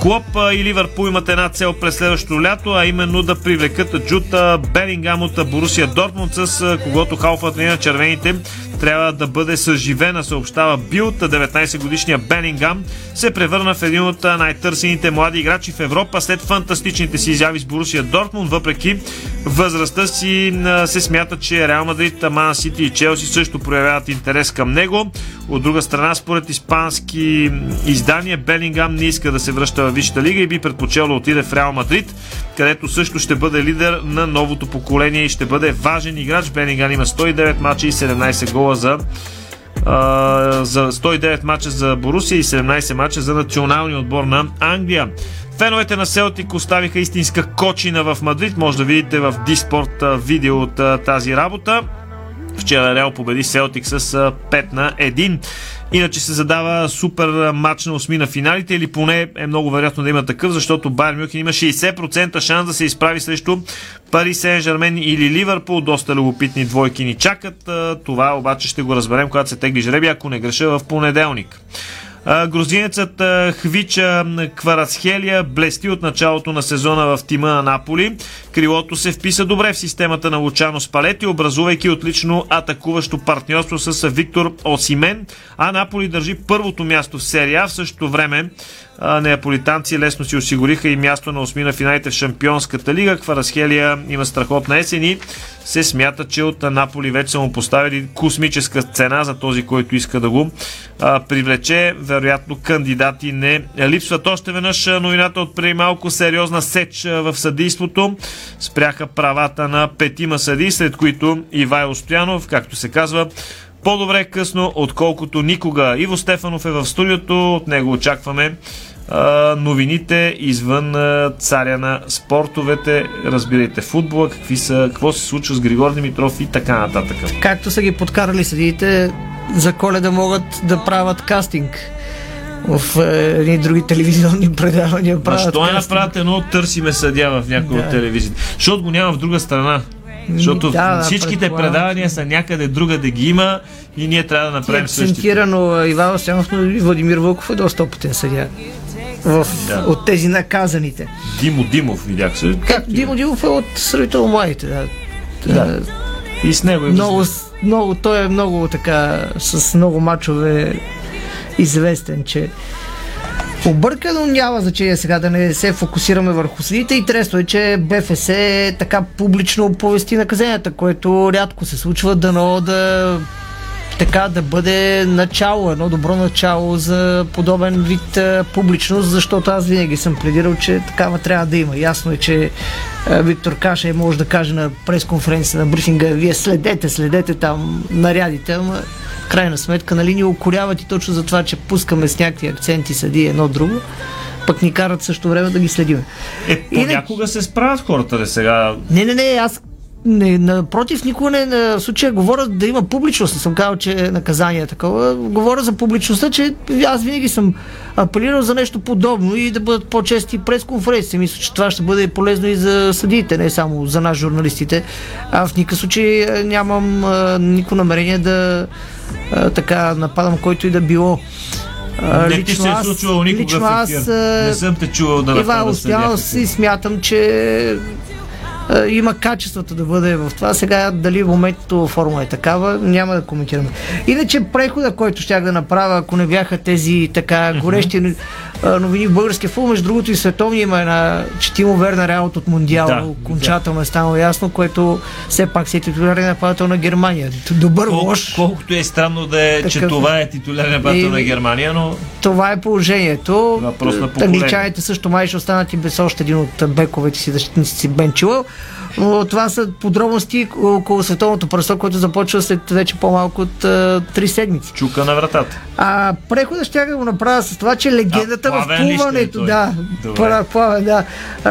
Клоп и Ливърпул имат една цел през следващото лято, а именно да привлекат Джута Белингам от Борусия Дортмунд, с когото халфът на червените трябва да бъде съживена, съобщава Билт. 19 годишния Белингам се превърна в един от най-търсените млади играчи в Европа след фантастичните си изяви с Борусия Дортмунд. Въпреки възрастта си се смята, че Реал Мадрид, Ман Сити и Челси също проявяват интерес към него. От друга страна, според испански издания, Белингам не иска да се връща в Висшата лига и би предпочел да отиде в Реал Мадрид, където също ще бъде лидер на новото поколение и ще бъде важен играч. Белингам има 109 мача и 17 гола за а, за 109 мача за Борусия и 17 мача за националния отбор на Англия. Феновете на Селтик оставиха истинска кочина в Мадрид. Може да видите в Диспорт видео от тази работа. Вчера Реал победи Селтик с 5 на 1. Иначе се задава супер матч на осми на финалите или поне е много вероятно да има такъв, защото Байер Мюхен има 60% шанс да се изправи срещу Пари Сен Жермен или Ливърпул. Доста любопитни двойки ни чакат. Това обаче ще го разберем, когато се тегли жреби, ако не греша в понеделник. Грузинецът Хвича Кварасхелия блести от началото на сезона в тима на Наполи. Крилото се вписа добре в системата на Лучано Спалети, образувайки отлично атакуващо партньорство с Виктор Осимен, а Наполи държи първото място в серия. В същото време неаполитанци лесно си осигуриха и място на осми на финалите в Шампионската лига. Кварасхелия има страхотна есен и се смята, че от Наполи вече са му поставили космическа цена за този, който иска да го а, привлече. Вероятно кандидати не липсват. Още веднъж новината от преди малко сериозна сеч в съдийството. Спряха правата на петима съди, след които Ивай Стоянов, както се казва, по-добре късно, отколкото никога. Иво Стефанов е в студиото, от него очакваме а, новините извън а, царя на спортовете. Разбирайте футбола, какви са, какво се случва с Григор Димитров и така нататък. Както са ги подкарали съдиите, за коледа могат да правят кастинг в е, едни други телевизионни предавания. Защо не направят едно търсиме съдя в някои да. от телевизиите? Защото го няма в друга страна. Защото да, всичките да, предавания са някъде друга да ги има и ние трябва да направим същите. Акцентирано Иван Стоянов, но и Владимир Вълков е доста опитен съдя. В, да. От тези наказаните. Димо Димов видях се. Как, Димо Димов е от сравнително младите. Да. да. И с него е много, много, той е много така, с много мачове известен, че объркано, няма значение сега да не се фокусираме върху съдите и тресто е, че БФС е така публично оповести наказанията, което рядко се случва, дано да така да бъде начало, едно добро начало за подобен вид а, публичност, защото аз винаги съм пледирал, че такава трябва да има. Ясно е, че а, Виктор Каша може да каже на пресконференция на брифинга, вие следете, следете там нарядите, ама крайна сметка, нали, ни укоряват и точно за това, че пускаме с някакви акценти съди едно друго пък ни карат също време да ги следим. Е, понякога не... се справят хората ли сега? Не, не, не, аз не, напротив, никога не на случая говоря да има публичност. Не съм казал, че наказание е такова. Говоря за публичността, че аз винаги съм апелирал за нещо подобно и да бъдат по-чести пресконференции. Мисля, че това ще бъде полезно и за съдиите, не само за нас, журналистите. А в никакъв случай нямам а, никакво намерение да а, така нападам който и да било. А, не лично ти се е случвало никога лично аз, в. Не съм те чувал да Иван Стоянов си смятам, че е, има качествата да бъде в това. Сега дали в момента форма е такава, няма да коментираме. Иначе прехода, който щях да направя, ако не бяха тези така горещи новини в българския футбол, между другото и световни има една четимо верна реалът от Мондиал, да, окончателно да. е станало ясно, което все пак си е титулярен нападател на Германия. Добър Колко, лош. Колкото е странно да е, Такъв... че това е титулярен нападател на Германия, но... Това е положението. Въпрос на Англичаните също май ще останат и без още един от бековете си защитници Бенчилъл. Но това са подробности около световното пръсто, което започва след вече по-малко от а, 3 седмици. Чука на вратата. А прехода ще го направя с това, че легендата а, в плуването, е да, плавен, да,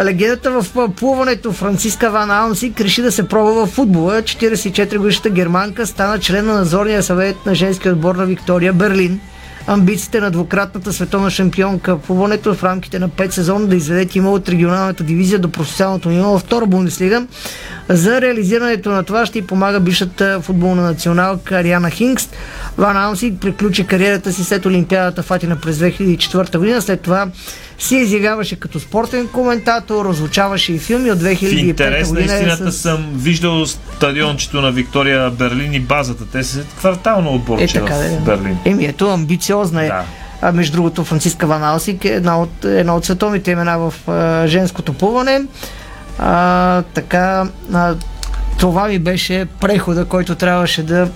легендата в плуването Франциска Ван Аунсик реши да се пробва в футбола. 44 годишната германка стана член на надзорния съвет на женския отбор на Виктория Берлин амбициите на двукратната световна шампионка по плуването в рамките на 5 сезона да изведе тима от регионалната дивизия до професионалното ниво във втора Бундеслига. За реализирането на това ще й помага бившата футболна националка Ариана Хингст. Ван Аунси приключи кариерата си след Олимпиадата в Атина през 2004 година. След това се изявяваше като спортен коментатор, разлучаваше и филми от 2005 интерес година. на истината с... съм виждал стадиончето на Виктория Берлин и базата. Те са квартално отборче е, така, в Берлин. Еми ето, амбициозна е. Да. А, между другото, Франциска Ван Алсик е една от, една от световните имена в а, женското плуване. А, така, а, това ми беше прехода, който трябваше да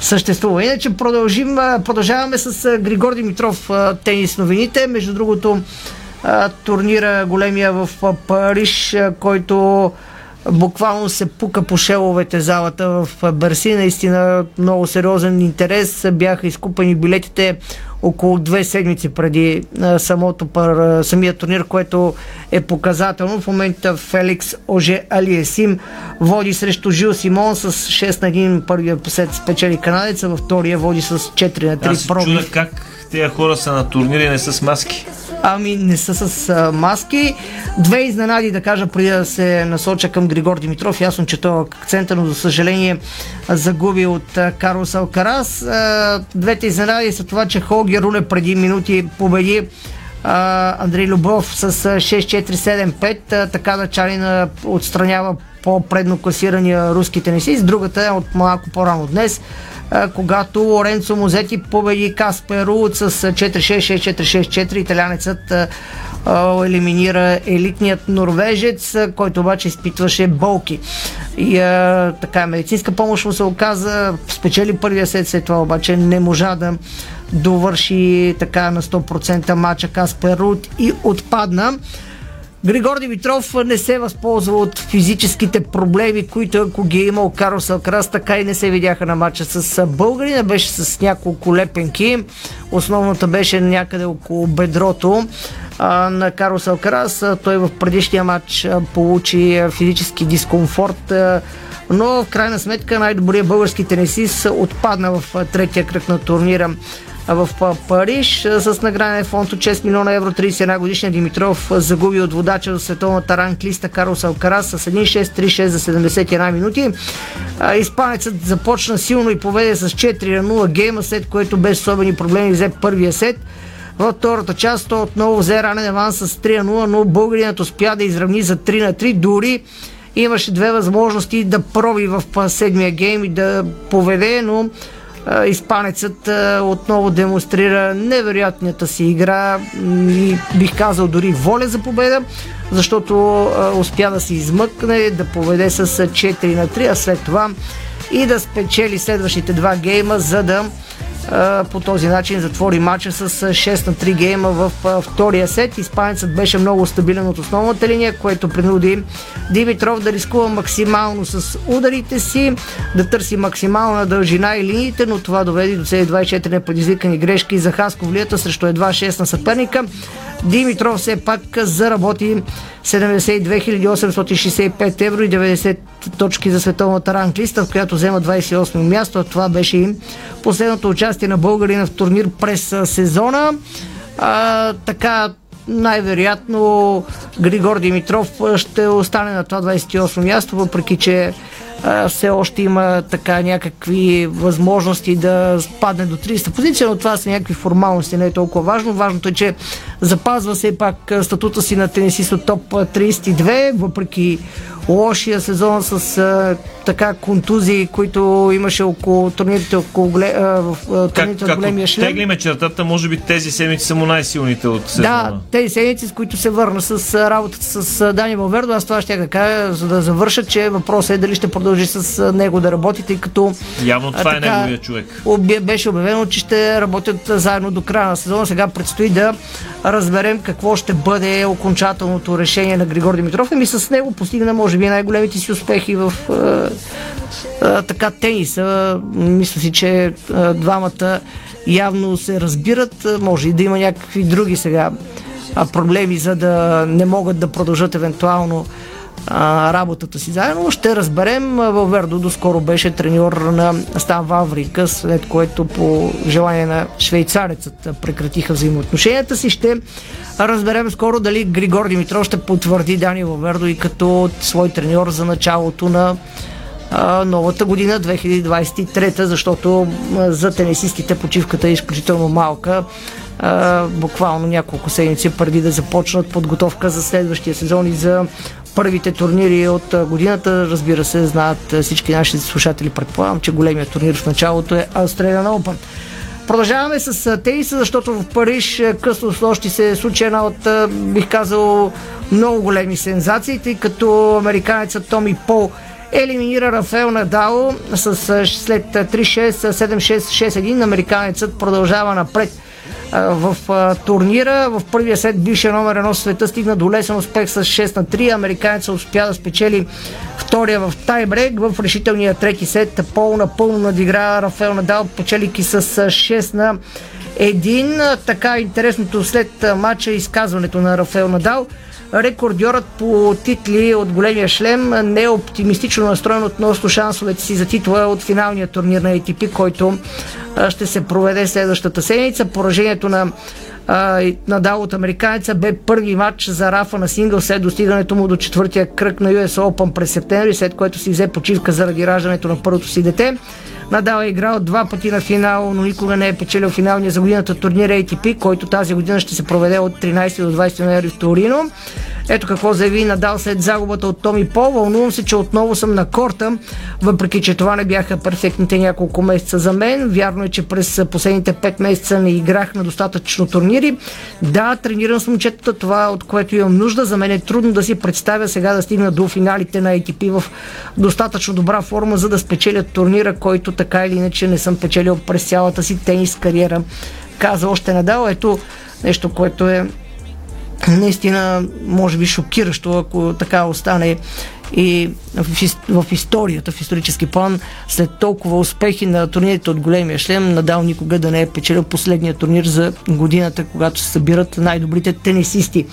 съществува. Иначе продължим, продължаваме с Григор Димитров тенис новините. Между другото, турнира големия в Париж, който буквално се пука по шеловете залата в Берси. Наистина много сериозен интерес. Бяха изкупени билетите около две седмици преди самото пар, самия турнир, което е показателно. В момента Феликс Оже Алиесим води срещу Жил Симон с 6 на 1 първия сет спечели канадеца, във втория води с 4 на 3 Аз се чудя как тези хора са на турнири и не са с маски. Ами не са с а, маски. Две изненади да кажа преди да се насоча към Григор Димитров. Ясно, че това акцента, но за съжаление загуби от а, Карлос Алкарас. Двете изненади са това, че Холги Руле преди минути победи Андрей Любов с 6-4-7-5. Така да Чалина отстранява по-предно класирания руски тенисист. Другата е от малко по-рано днес когато Лоренцо Мозети победи Каспер Руд с 4-6-6-4-6-4. Италянецът елиминира елитният норвежец, който обаче изпитваше болки. И а, така, медицинска помощ му се оказа, спечели първия сет, след това обаче не можа да довърши така на 100% мача Каспер Руд и отпадна. Григор Димитров не се възползва от физическите проблеми, които ако ги е имал Карлос Алкрас, така и не се видяха на матча с българина. Беше с няколко лепенки. Основната беше някъде около бедрото на Карлос Алкрас. Той в предишния матч получи физически дискомфорт. Но в крайна сметка най-добрият български тенисист отпадна в третия кръг на турнира в Париж с награден фонд от 6 милиона евро 31 годишния Димитров загуби от водача за световната ранглиста Карлос Алкарас с 1-6-3-6 за 71 минути. Испанецът започна силно и поведе с 4 0 гейма, след което без особени проблеми взе първия сет. Във втората част той отново взе ранен аванс с 3 0, но българинът успя да изравни за 3 на 3. Дори имаше две възможности да проби в седмия гейм и да поведе, но Испанецът отново демонстрира невероятната си игра. И бих казал дори воля за победа, защото успя да се измъкне, да поведе с 4 на 3, а след това и да спечели следващите два гейма, за да по този начин затвори матча с 6 на 3 гейма в втория сет. Испанецът беше много стабилен от основната линия, което принуди Димитров да рискува максимално с ударите си, да търси максимална дължина и линиите, но това доведе до цели 24 непредизвикани грешки за Хасковлията срещу едва 6 на съперника. Димитров все пак заработи 72 865 евро и 90 точки за световната ранглиста, в която взема 28 място. А това беше и последното участие на българина в турнир през сезона. А, така, най-вероятно Григор Димитров ще остане на това 28 място, въпреки че а, все още има така някакви възможности да падне до 30 позиция, но това са някакви формалности, не е толкова важно. Важното е, че запазва се пак статута си на тенисист от топ 32, въпреки лошия сезон с а, така контузии, които имаше около турнирите около голе, а, в турнирите как, големия шлем. теглиме чертата, може би тези седмици са му най-силните от сезона. Да, тези седмици, с които се върна с работата с Дани Валвердо, аз това ще да кажа, за да завърша, че въпросът е дали ще продължи с него да работи, тъй като Явно това а, е неговия човек. Беше обявено, че ще работят заедно до края на сезона. Сега предстои да разберем какво ще бъде окончателното решение на Григор Димитров. Ами с него постигна, може би, най-големите си успехи в а, а, така тениса. Мисля си, че а, двамата явно се разбират. Може и да има някакви други сега а, проблеми, за да не могат да продължат евентуално а, работата си заедно. Ще разберем. Валвердо доскоро беше треньор на Стан Ваврика, след което по желание на швейцарецът прекратиха взаимоотношенията си. Ще разберем скоро дали Григор Димитров ще потвърди Дани Валвердо и като свой треньор за началото на новата година 2023, защото за тенисистите почивката е изключително малка. А, буквално няколко седмици преди да започнат подготовка за следващия сезон и за първите турнири от годината. Разбира се, знаят всички наши слушатели, предполагам, че големият турнир в началото е Australian Open. Продължаваме с тениса, защото в Париж късно с нощи се случи една от, бих казал, много големи сензации, тъй като американецът Томи Пол елиминира Рафаел Надал с след 3-6, 7-6, 6-1. Американецът продължава напред в турнира. В първия сет бившия номер едно света стигна до лесен успех с 6 на 3. Американецът успя да спечели втория в тайбрек. В решителния трети сет Пол напълно надигра Рафаел Надал, печелики с 6 на един. Така интересното след матча изказването на Рафаел Надал. Рекордьорът по титли от големия шлем не е оптимистично настроен относно шансовете си за титла от финалния турнир на ATP, който ще се проведе следващата седмица. Поражението на Надал от американеца бе първи матч за Рафа на сингъл след достигането му до четвъртия кръг на US Open през септември, след което си взе почивка заради раждането на първото си дете. Надал е играл два пъти на финал, но никога не е печелил финалния за годината турнир ATP, който тази година ще се проведе от 13 до 20 ноември в Торино. Ето какво заяви Надал след загубата от Томи Пол. Вълнувам се, че отново съм на корта, въпреки че това не бяха перфектните няколко месеца за мен. Вярно е, че през последните 5 месеца не играх на достатъчно турнири. Да, тренирам с момчетата, това от което имам нужда. За мен е трудно да си представя сега да стигна до финалите на ATP в достатъчно добра форма, за да спечелят турнира, който така или иначе не съм печелил през цялата си тенис кариера. Каза още Надал. Ето нещо, което е наистина, може би, шокиращо, ако така остане и в, в историята, в исторически план, след толкова успехи на турнирите от големия шлем, Надал никога да не е печелил последния турнир за годината, когато се събират най-добрите тенисисти.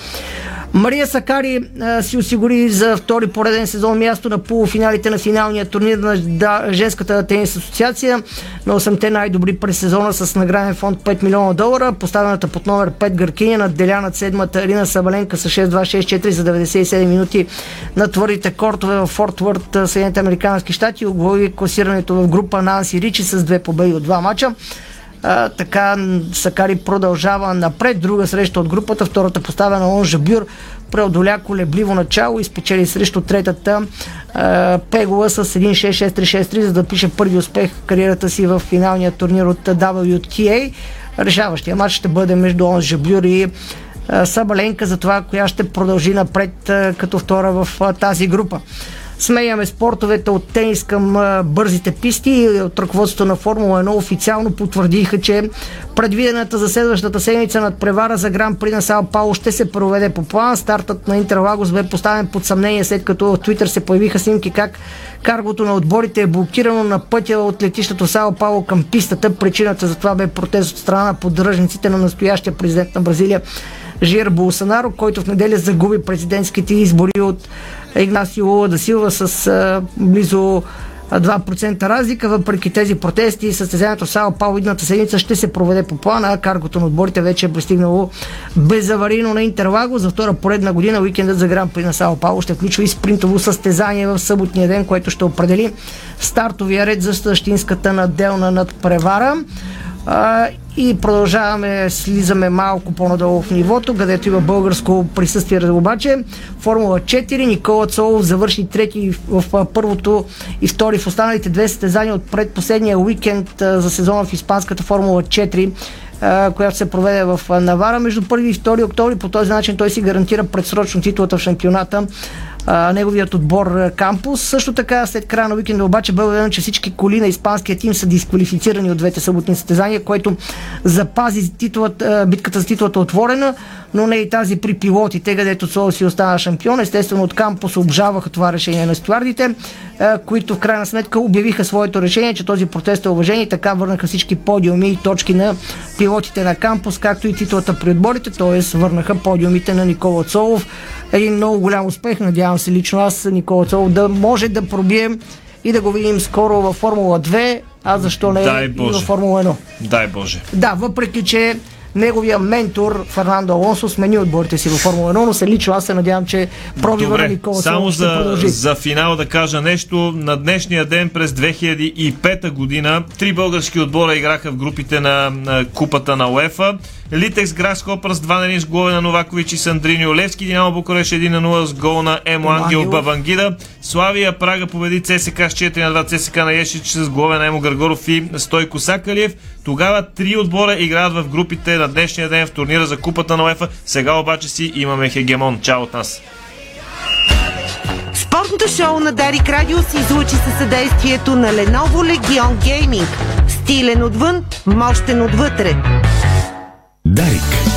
Мария Сакари а, си осигури за втори пореден сезон място на полуфиналите на финалния турнир на да, женската тенис асоциация на 8-те най-добри през сезона с награден фонд 5 милиона долара. Поставената под номер 5 Гъркиня надделя над седмата Арина Сабаленка с 6-2-6-4 за 97 минути на твърдите кортове в Форт Уърт, Съединените Американски щати. Оглави класирането в група Нанси Ричи с две победи от два мача. А, така Сакари продължава напред. Друга среща от групата, втората поставена Он Жабюр, преодоля колебливо начало и спечели срещу третата а, Пегова с 1-6-6-3-6-3, за да пише първи успех в кариерата си в финалния турнир от WTA. Решаващия матч ще бъде между Он Жабюр и Сабаленка за това, коя ще продължи напред като втора в тази група. Смеяме спортовете от тенис към бързите писти. От ръководството на Формула 1 официално потвърдиха, че предвидената за следващата седмица над превара за Гран При на Сао Пауло ще се проведе по план. Стартът на Интерлагос бе поставен под съмнение, след като в Твитър се появиха снимки как каргото на отборите е блокирано на пътя от летището Сао Пауло към пистата. Причината за това бе протест от страна на поддръжниците на настоящия президент на Бразилия Жир Болсонаро, който в неделя загуби президентските избори от Игнасио Лула да Силва с а, близо 2% разлика. Въпреки тези протести, състезанието в Сао Пао идната седмица ще се проведе по плана, каргото на отборите вече е пристигнало безаварийно на Интерлаго. За втора поредна година уикендът за Гран При на Сао Пао ще включва и спринтово състезание в съботния ден, което ще определи стартовия ред за същинската наделна надпревара. А, и продължаваме, слизаме малко по-надолу в нивото, където има българско присъствие. Обаче Формула 4, Никола Цолов завърши трети в първото и втори в останалите две състезания от предпоследния уикенд за сезона в Испанската Формула 4 която се проведе в Навара между 1 и 2 октомври. По този начин той си гарантира предсрочно титлата в шампионата неговият отбор Кампус. Също така след края на уикенда обаче бе обявено, че всички коли на испанския тим са дисквалифицирани от двете съботни състезания, което запази титулата, битката за титлата отворена, но не и тази при пилотите, където Соло си остана шампион. Естествено от Кампус обжаваха това решение на стюардите, които в крайна сметка обявиха своето решение, че този протест е уважен и така върнаха всички подиуми и точки на пилотите на Кампус, както и титлата при отборите, т.е. върнаха подиумите на Никола Цолов един много голям успех. Надявам се лично аз, Никола Цолов, да може да пробием и да го видим скоро във Формула 2, а защо не Дай и във Формула 1. Дай Боже. Да, въпреки, че неговия ментор Фернандо Алонсо смени отборите си във Формула 1, но се лично аз се надявам, че пробива на Никола Само за, продължи. за финал да кажа нещо. На днешния ден през 2005 година три български отбора играха в групите на, на Купата на УЕФА. Литекс Грасхопър с 2 на 1 с голове на Новакович и Сандрини Олевски. Динамо Букуреш 1 на 0 с гол на Емо Ангел Бавангида. Славия Прага победи ЦСК с 4 на 2 ЦСК на Ешич с голове на Емо Гаргоров и Стойко Сакалиев. Тогава три отбора играят в групите на днешния ден в турнира за купата на УЕФА. Сега обаче си имаме хегемон. Чао от нас! Спортното шоу на Дарик Радио се излучи със съдействието на Lenovo Legion Gaming. Стилен отвън, мощен отвътре. Дарик.